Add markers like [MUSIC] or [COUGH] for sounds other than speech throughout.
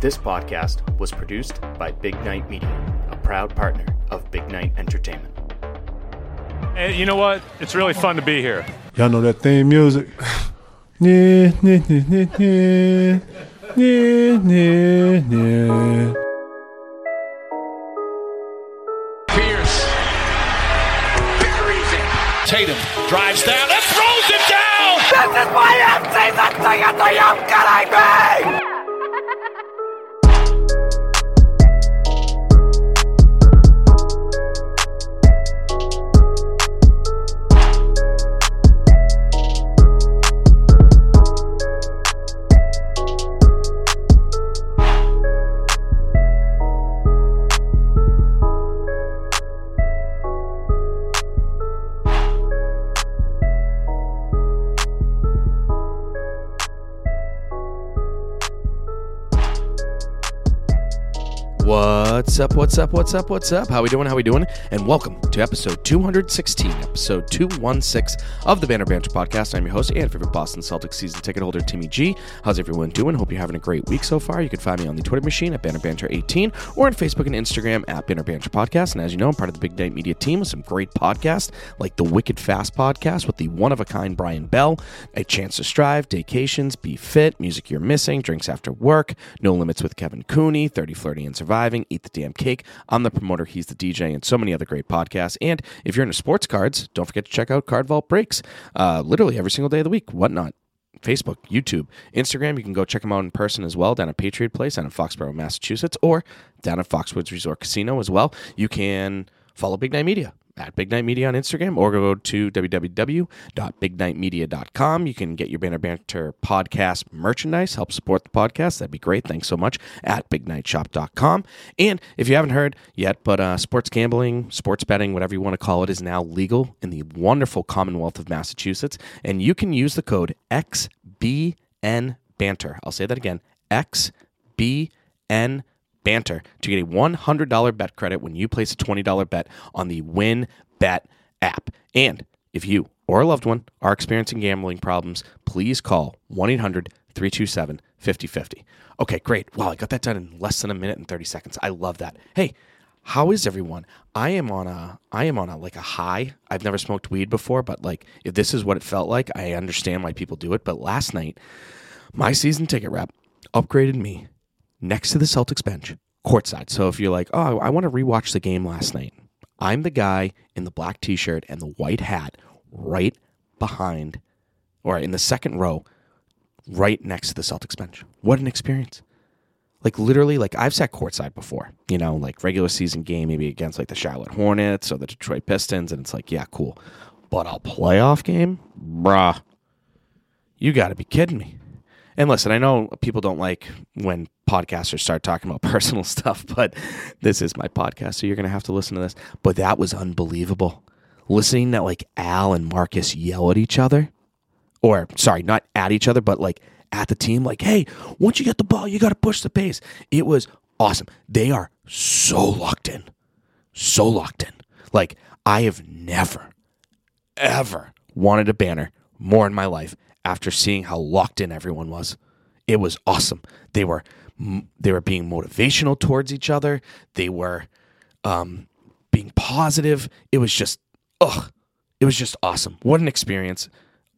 This podcast was produced by Big Night Media, a proud partner of Big Night Entertainment. And you know what? It's really fun to be here. Y'all know that theme music? [LAUGHS] Yeah, yeah, yeah, yeah, yeah, yeah, yeah. Pierce buries it. Tatum drives down and throws it down. This is my MC, the thing at the young killing me! What's up? What's up? What's up? What's up? How we doing? How we doing? And welcome to episode 216, episode 216 of the Banner Banter podcast. I'm your host and favorite Boston Celtics season ticket holder, Timmy G. How's everyone doing? Hope you're having a great week so far. You can find me on the Twitter machine at Banner Banter 18 or on Facebook and Instagram at Banner Banter podcast. And as you know, I'm part of the Big Night Media team with some great podcasts like the Wicked Fast podcast with the one of a kind Brian Bell, A Chance to Strive, Vacations, Be Fit, Music You're Missing, Drinks After Work, No Limits with Kevin Cooney, 30 Flirty and Surviving, Eat the Cake. I'm the promoter, he's the DJ, and so many other great podcasts. And if you're into sports cards, don't forget to check out Card Vault Breaks. Uh, literally every single day of the week, whatnot. Facebook, YouTube, Instagram. You can go check them out in person as well down at Patriot Place down in Foxborough, Massachusetts, or down at Foxwoods Resort Casino as well. You can follow Big Night Media at Big Night Media on Instagram or go to www.bignightmedia.com. You can get your Banner Banter podcast merchandise, help support the podcast. That'd be great. Thanks so much at bignightshop.com. And if you haven't heard yet, but uh, sports gambling, sports betting, whatever you want to call it, is now legal in the wonderful Commonwealth of Massachusetts. And you can use the code XBN Banter. I'll say that again XBN Banter to get a $100 bet credit when you place a $20 bet on the Win Bet app. And if you or a loved one are experiencing gambling problems, please call 1 800 327 5050. Okay, great. Wow, I got that done in less than a minute and 30 seconds. I love that. Hey, how is everyone? I am on a I am on a like a high. I've never smoked weed before, but like if this is what it felt like, I understand why people do it. But last night, my season ticket rep upgraded me next to the Celtics bench, courtside. So if you're like, oh, I want to rewatch the game last night, I'm the guy in the black t-shirt and the white hat right behind, or in the second row, right next to the Celtics bench. What an experience! Like literally, like I've sat courtside before, you know, like regular season game, maybe against like the Charlotte Hornets or the Detroit Pistons, and it's like, yeah, cool. But a playoff game, bruh, you got to be kidding me. And listen, I know people don't like when podcasters start talking about [LAUGHS] personal stuff, but this is my podcast, so you're going to have to listen to this. But that was unbelievable. Listening to like Al and Marcus yell at each other, or sorry, not at each other, but like at the team, like, hey, once you get the ball, you got to push the pace. It was awesome. They are so locked in, so locked in. Like, I have never, ever wanted a banner more in my life after seeing how locked in everyone was. It was awesome. They were they were being motivational towards each other. They were um, being positive. It was just ugh. It was just awesome. What an experience.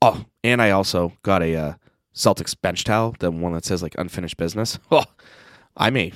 Oh, and I also got a uh, Celtics bench towel, the one that says like unfinished business. [LAUGHS] Oh, I may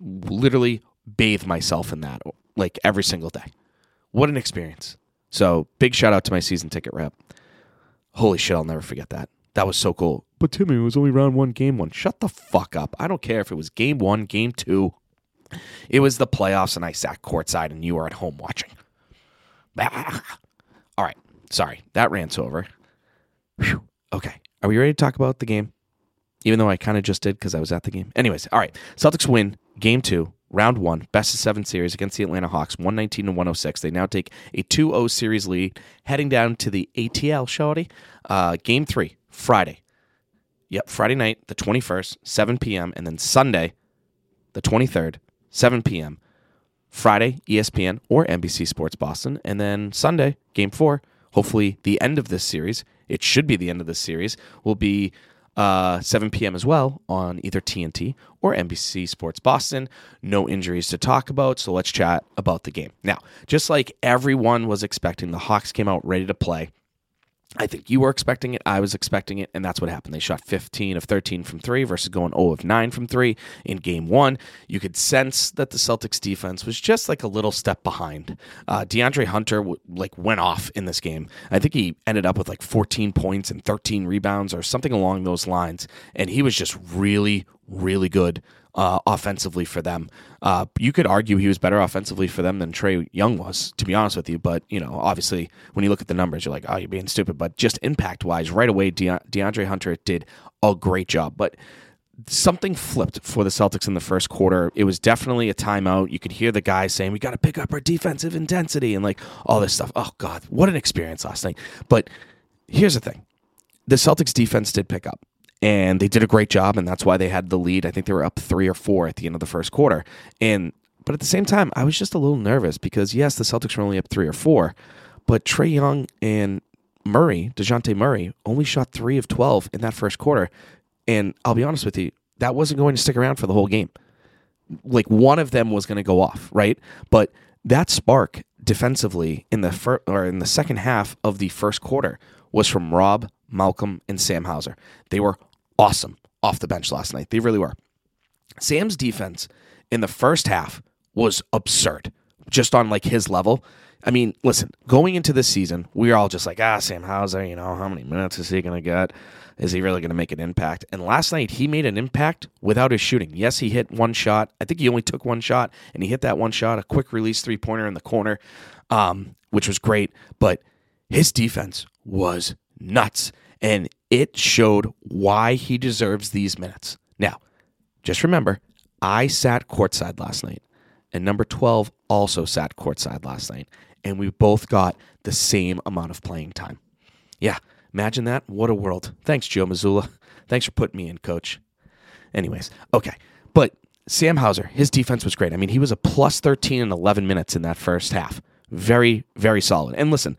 literally bathe myself in that like every single day. What an experience. So big shout out to my season ticket rep. Holy shit, I'll never forget that. That was so cool. But Timmy, it was only round one, game one. Shut the fuck up. I don't care if it was game one, game two. It was the playoffs, and I sat courtside, and you were at home watching. Ah. All right. Sorry. That rant's over. Whew. Okay. Are we ready to talk about the game? Even though I kind of just did because I was at the game. Anyways, all right. Celtics win game two, round one, best of seven series against the Atlanta Hawks, 119 to 106. They now take a 2 0 series lead, heading down to the ATL, shorty. Uh, game three, Friday. Yep, Friday night, the 21st, 7 p.m., and then Sunday, the 23rd, 7 p.m. Friday, ESPN or NBC Sports Boston, and then Sunday, game four, hopefully the end of this series. It should be the end of this series, will be uh, 7 p.m. as well on either TNT or NBC Sports Boston. No injuries to talk about, so let's chat about the game. Now, just like everyone was expecting, the Hawks came out ready to play. I think you were expecting it. I was expecting it, and that's what happened. They shot 15 of 13 from three versus going 0 of 9 from three in game one. You could sense that the Celtics defense was just like a little step behind. Uh, DeAndre Hunter w- like went off in this game. I think he ended up with like 14 points and 13 rebounds or something along those lines, and he was just really, really good uh, offensively for them. Uh, you could argue he was better offensively for them than Trae Young was, to be honest with you. But you know, obviously, when you look at the numbers, you're like, oh, you're being stupid. But just impact wise, right away, De- DeAndre Hunter did a great job. But something flipped for the Celtics in the first quarter. It was definitely a timeout. You could hear the guys saying, "We got to pick up our defensive intensity" and like all this stuff. Oh God, what an experience last night! But here's the thing: the Celtics defense did pick up and they did a great job, and that's why they had the lead. I think they were up three or four at the end of the first quarter. And but at the same time, I was just a little nervous because yes, the Celtics were only up three or four, but Trae Young and Murray, Dejounte Murray, only shot three of twelve in that first quarter. And I'll be honest with you, that wasn't going to stick around for the whole game. Like one of them was going to go off, right? But that spark defensively in the fir- or in the second half of the first quarter was from Rob, Malcolm, and Sam Hauser. They were awesome off the bench last night. They really were. Sam's defense in the first half was absurd, just on like his level. I mean, listen, going into this season, we were all just like, ah, Sam Hauser, you know, how many minutes is he going to get? Is he really going to make an impact? And last night, he made an impact without his shooting. Yes, he hit one shot. I think he only took one shot, and he hit that one shot, a quick release three pointer in the corner, um, which was great. But his defense was nuts, and it showed why he deserves these minutes. Now, just remember, I sat courtside last night, and number 12 also sat courtside last night, and we both got the same amount of playing time. Yeah, imagine that. What a world. Thanks, Joe Mazzulla. Thanks for putting me in, coach. Anyways, okay. But Sam Hauser, his defense was great. I mean, he was a plus 13 in 11 minutes in that first half. Very, very solid. And listen,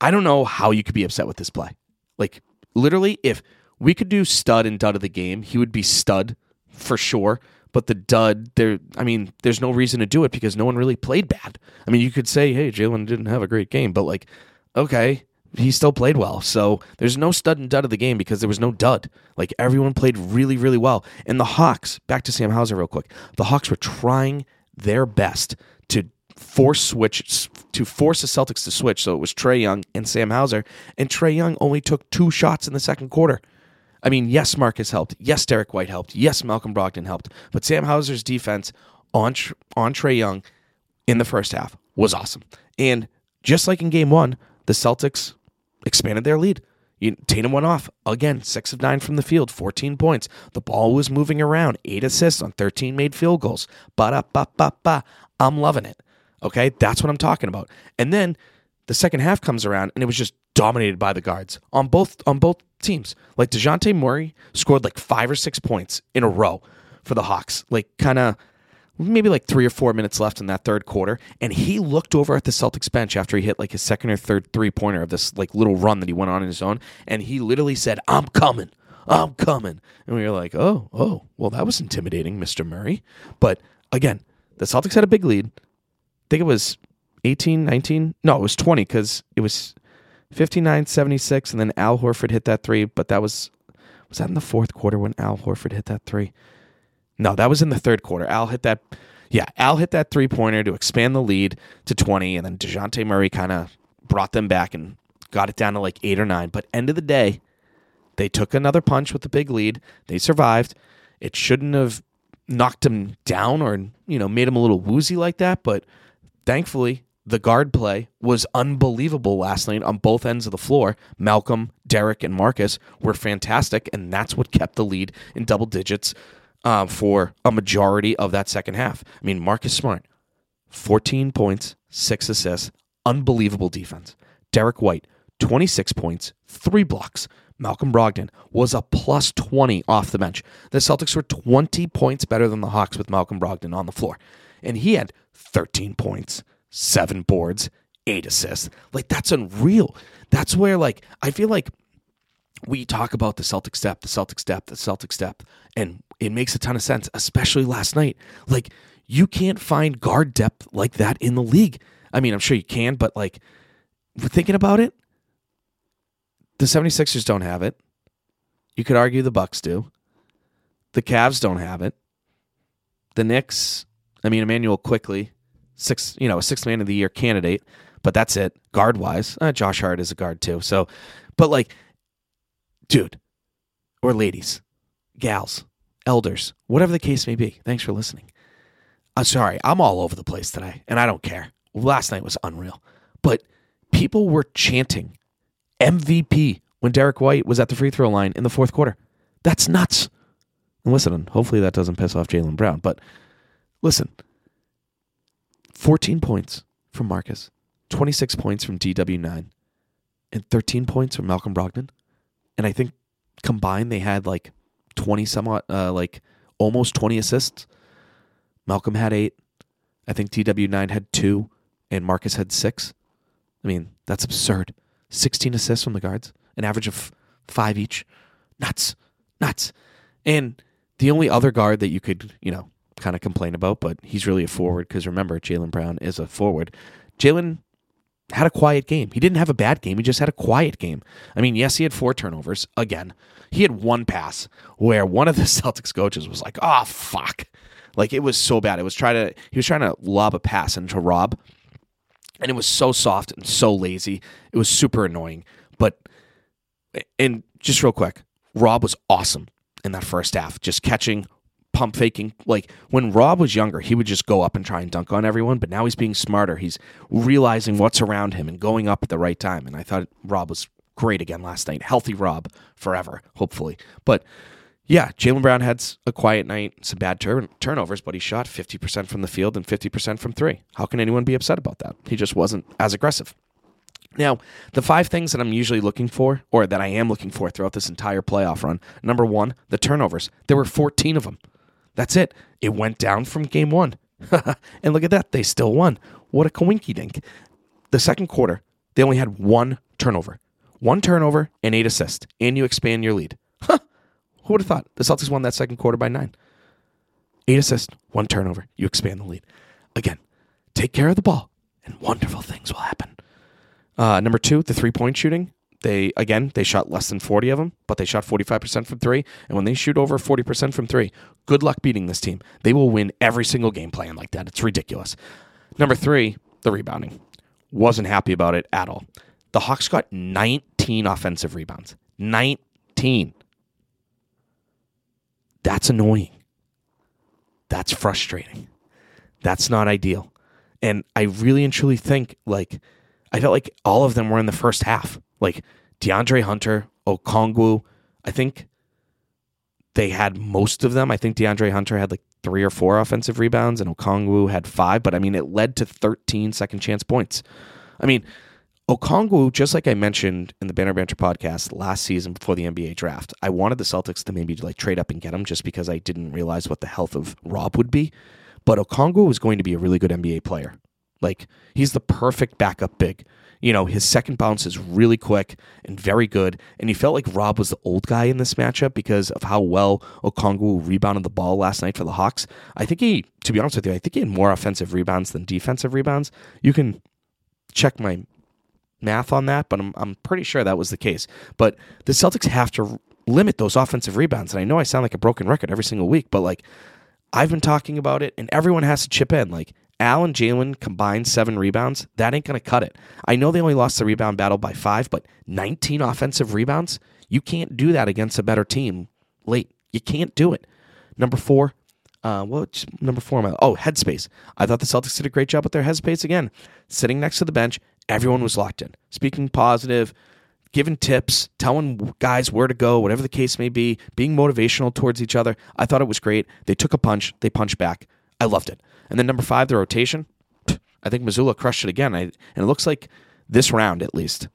I don't know how you could be upset with this play. Like, literally, if we could do stud and dud of the game, he would be stud for sure. But the dud, there, I mean, there's no reason to do it because no one really played bad. I mean, you could say, hey, Jaylen didn't have a great game, but like, okay, he still played well. So there's no stud and dud of the game because there was no dud. Like everyone played really, really well. And the Hawks, back to Sam Hauser real quick. The Hawks were trying their best to force switch to force the Celtics to switch. So it was Trae Young and Sam Hauser, and Trae Young only took two shots in the second quarter. I mean, yes, Marcus helped. Yes, Derrick White helped. Yes, Malcolm Brogdon helped. But Sam Hauser's defense on on Trae Young in the first half was awesome. And just like in game one, the Celtics expanded their lead. You, Tatum went off again, six of nine from the field, 14 points. The ball was moving around, eight assists on 13 made field goals. Ba da ba ba ba. I'm loving it. Okay, that's what I'm talking about. And then the second half comes around, and it was just dominated by the guards on both on both teams. Like Dejounte Murray scored like five or six points in a row for the Hawks. Like kind of maybe like three or four minutes left in that third quarter, and he looked over at the Celtics bench after he hit like his second or third three pointer of this like little run that he went on in his own, and he literally said, "I'm coming." I'm coming. And we were like, oh, oh, well, that was intimidating, Mr. Murray. But again, the Celtics had a big lead. I think it was 18, 19. No, it was 20 because it was 59 76. And then Al Horford hit that three. But that was, was that in the fourth quarter when Al Horford hit that three? No, that was in the third quarter. Al hit that. Yeah, Al hit that three pointer to expand the lead to 20. And then Dejounte Murray kind of brought them back and got it down to like eight or nine. But end of the day, they took another punch with the big lead. They survived. It shouldn't have knocked him down or, you know, made him a little woozy like that. But thankfully, the guard play was unbelievable last night on both ends of the floor. Malcolm, Derrick, and Marcus were fantastic, and that's what kept the lead in double digits uh, for a majority of that second half. I mean, Marcus Smart, 14 points, six assists, unbelievable defense. Derrick White, 26 points, three blocks. Malcolm Brogdon was a plus 20 off the bench. The Celtics were 20 points better than the Hawks with Malcolm Brogdon on the floor. And he had 13 points, seven boards, eight assists. Like, that's unreal. That's where, like, I feel like we talk about the Celtics depth, the Celtics depth, the Celtics depth, and it makes a ton of sense, especially last night. Like, you can't find guard depth like that in the league. I mean, I'm sure you can, but like, thinking about it, the 76ers don't have it. You could argue the Bucks do. The Cavs don't have it. The Knicks, I mean, Immanuel Quickley, six, you know, a sixth man of the year candidate, but that's it. Guard wise, uh, Josh Hart is a guard too. So, but like, dude, or ladies, gals, elders, whatever the case may be. Thanks for listening. I'm sorry, I'm all over the place today, and I don't care. Last night was unreal, but people were chanting MVP when Derrick White was at the free throw line in the fourth quarter. That's nuts. And listen, hopefully that doesn't piss off Jaylen Brown, but listen 14 points from Marcus, 26 points from DW9, and 13 points from Malcolm Brogdon. And I think combined they had like 20 somewhat, uh, like almost 20 assists. Malcolm had eight. I think DW9 had two, and Marcus had six. I mean, that's absurd. 16 assists from the guards, an average of five each. Nuts. Nuts. And the only other guard that you could, you know, kind of complain about, but he's really a forward because remember, Jaylen Brown is a forward. Jaylen had a quiet game. He didn't have a bad game. He just had a quiet game. I mean, yes, he had four turnovers. Again, he had one pass where one of the [LAUGHS] Celtics coaches was like, "Oh fuck," like it was so bad. It was trying to he was trying to lob a pass into Rob, and it was so soft and so lazy. It was super annoying. But and just real quick, Rob was awesome in that first half, just catching, pump faking. Like when Rob was younger, he would just go up and try and dunk on everyone, but now he's being smarter. He's realizing what's around him and going up at the right time. And I thought Rob was great again last night. Healthy Rob forever, hopefully. But yeah, Jaylen Brown had a quiet night, some bad turn- turnovers, but he shot 50% from the field and 50% from three. How can anyone be upset about that? He just wasn't as aggressive. Now, the five things that I'm usually looking for, or that I am looking for throughout this entire playoff run number one, the turnovers. There were 14 of them. That's it. It went down from game one. [LAUGHS] and look at that. They still won. What a coinky dink. The second quarter, they only had one turnover. One turnover and eight assists. And you expand your lead. Huh. Who would have thought? The Celtics won that second quarter by nine. Eight assists, one turnover. You expand the lead. Again, take care of the ball, and wonderful things will happen. Uh, number two, the three point shooting. They again they shot less than forty of them, but they shot forty five percent from three. And when they shoot over forty percent from three, good luck beating this team. They will win every single game playing like that. It's ridiculous. Number three, the rebounding. Wasn't happy about it at all. The Hawks got nineteen offensive rebounds. Nineteen. That's annoying. That's frustrating. That's not ideal. And I really and truly think like I felt like all of them were in the first half. Like DeAndre Hunter, Okongwu, I think they had most of them. I think DeAndre Hunter had like three or four offensive rebounds and Okongwu had five, but I mean, it led to 13 second chance points. I mean, Okongwu, just like I mentioned in the Banner Banter podcast last season before the NBA draft, I wanted the Celtics to maybe like trade up and get him just because I didn't realize what the health of Rob would be. But Okongwu was going to be a really good NBA player. Like he's the perfect backup big. You know, his second bounce is really quick and very good. And he felt like Rob was the old guy in this matchup because of how well Okongwu rebounded the ball last night for the Hawks. I think he, to be honest with you, I think he had more offensive rebounds than defensive rebounds. You can check my math on that, but I'm, I'm pretty sure that was the case. But the Celtics have to limit those offensive rebounds. And I know I sound like a broken record every single week, but like I've been talking about it and everyone has to chip in. Like Al and Jaylen combined seven rebounds. That ain't going to cut it. I know they only lost the rebound battle by five, but 19 offensive rebounds? You can't do that against a better team late. You can't do it. Number four, uh, what number four am I? Oh, headspace. I thought the Celtics did a great job with their headspace again. Sitting next to the bench, everyone was locked in, speaking positive, giving tips, telling guys where to go, whatever the case may be, being motivational towards each other. I thought it was great. They took a punch, they punched back. I loved it. And then number five, the rotation. I think Mazzulla crushed it again. I, and it looks like this round, at least,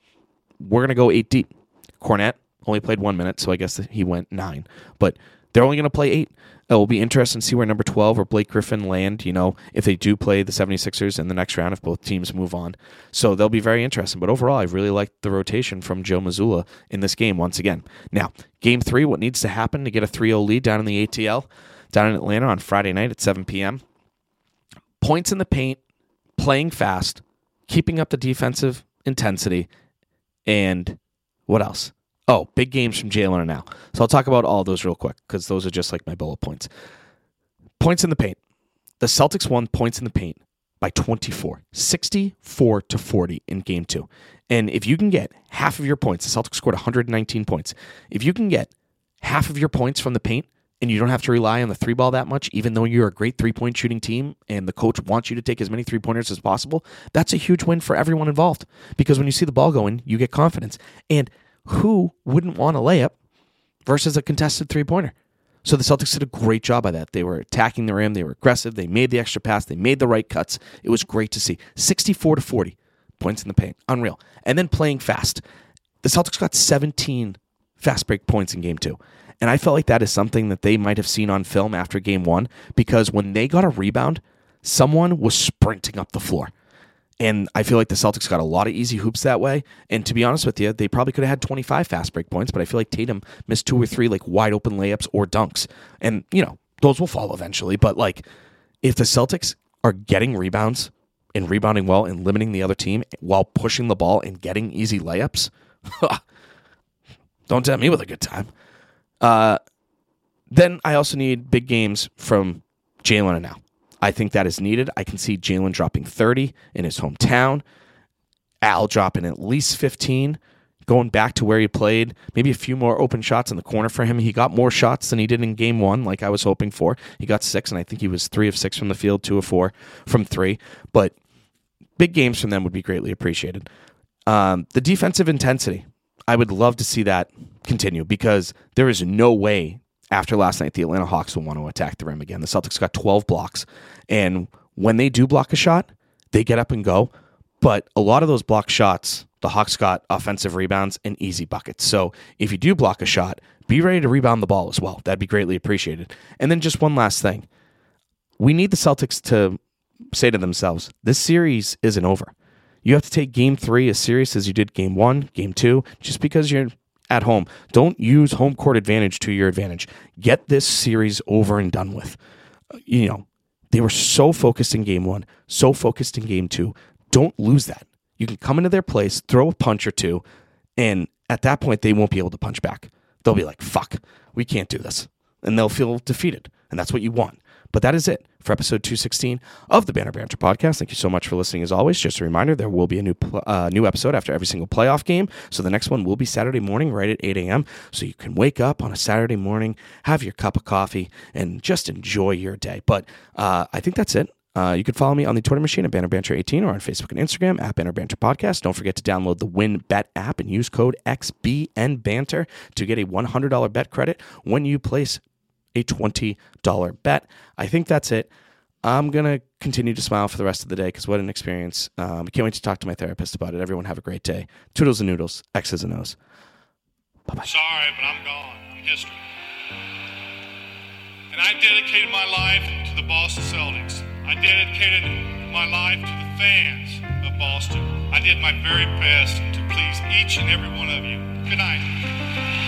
we're going to go eight deep. Kornet only played one minute, so I guess he went nine. But they're only going to play eight. It will be interesting to see where number 12 or Blake Griffin land, you know, if they do play the 76ers in the next round, if both teams move on. So they'll be very interesting. But overall, I really liked the rotation from Joe Mazzulla in this game once again. Now, game three, what needs to happen to get a 3 0 lead down in the ATL, down in Atlanta on Friday night at 7 p.m.? Points in the paint, playing fast, keeping up the defensive intensity, and what else? Oh, big games from Jaylen now. So I'll talk about all those real quick because those are just like my bullet points. Points in the paint. The Celtics won points in the paint by 24, 64 to 40 in game two. And if you can get half of your points, the Celtics scored 119 points. If you can get half of your points from the paint and you don't have to rely on the three ball that much, even though you're a great three point shooting team and the coach wants you to take as many three pointers as possible, that's a huge win for everyone involved. Because when you see the ball going, you get confidence. And who wouldn't want a layup versus a contested three pointer? So the Celtics did a great job of that. They were attacking the rim, they were aggressive, they made the extra pass, they made the right cuts. It was great to see. 64 to 40 points in the paint. Unreal. And then playing fast. The Celtics got 17 fast break points in game 2. And I felt like that is something that they might have seen on film after game 1 because when they got a rebound, someone was sprinting up the floor. And I feel like the Celtics got a lot of easy hoops that way. And to be honest with you, they probably could have had 25 fast break points, but I feel like Tatum missed two or three like wide open layups or dunks. And, you know, those will fall eventually. But like, if the Celtics are getting rebounds and rebounding well and limiting the other team while pushing the ball and getting easy layups, [LAUGHS] don't tempt me with a good time. Uh, then I also need big games from Jaylen and Al. I think that is needed. I can see Jaylen dropping 30 in his hometown, Al dropping at least 15, going back to where he played, maybe a few more open shots in the corner for him. He got more shots than he did in game one, like I was hoping for. He got six, and I think he was three of six from the field, two of four from three. But big games from them would be greatly appreciated. Um, the defensive intensity, I would love to see that continue because there is no way after last night, the Atlanta Hawks will want to attack the rim again. The Celtics got 12 blocks. And when they do block a shot, they get up and go. But a lot of those block shots, the Hawks got offensive rebounds and easy buckets. So if you do block a shot, be ready to rebound the ball as well. That'd be greatly appreciated. And then just one last thing we need the Celtics to say to themselves, this series isn't over. You have to take game three as serious as you did game one, game two, just because you're at home. Don't use home court advantage to your advantage. Get this series over and done with. Uh, you know, they were so focused in game one, so focused in game two. Don't lose that. You can come into their place, throw a punch or two, and at that point, they won't be able to punch back. They'll be like, fuck, we can't do this. And they'll feel defeated. And that's what you want. But that is it for episode 216 of the Banner Banter podcast. Thank you so much for listening. As always, just a reminder there will be a new uh, new episode after every single playoff game. So the next one will be Saturday morning, right at 8 a.m. So you can wake up on a Saturday morning, have your cup of coffee, and just enjoy your day. But uh, I think that's it. Uh, you can follow me on the Twitter machine at Banner Banter 18 or on Facebook and Instagram at Banner Banter Podcast. Don't forget to download the WynnBET app and use code XBN XBNBanter to get a $100 bet credit when you place a $20 bet. I think that's it. I'm going to continue to smile for the rest of the day because what an experience. Um, can't wait to talk to my therapist about it. Everyone have a great day. Toodles and noodles, X's and O's. Bye bye. Sorry, but I'm gone. I'm history. And I dedicated my life to the Boston Celtics. I dedicated my life to the fans of Boston. I did my very best to please each and every one of you. Good night.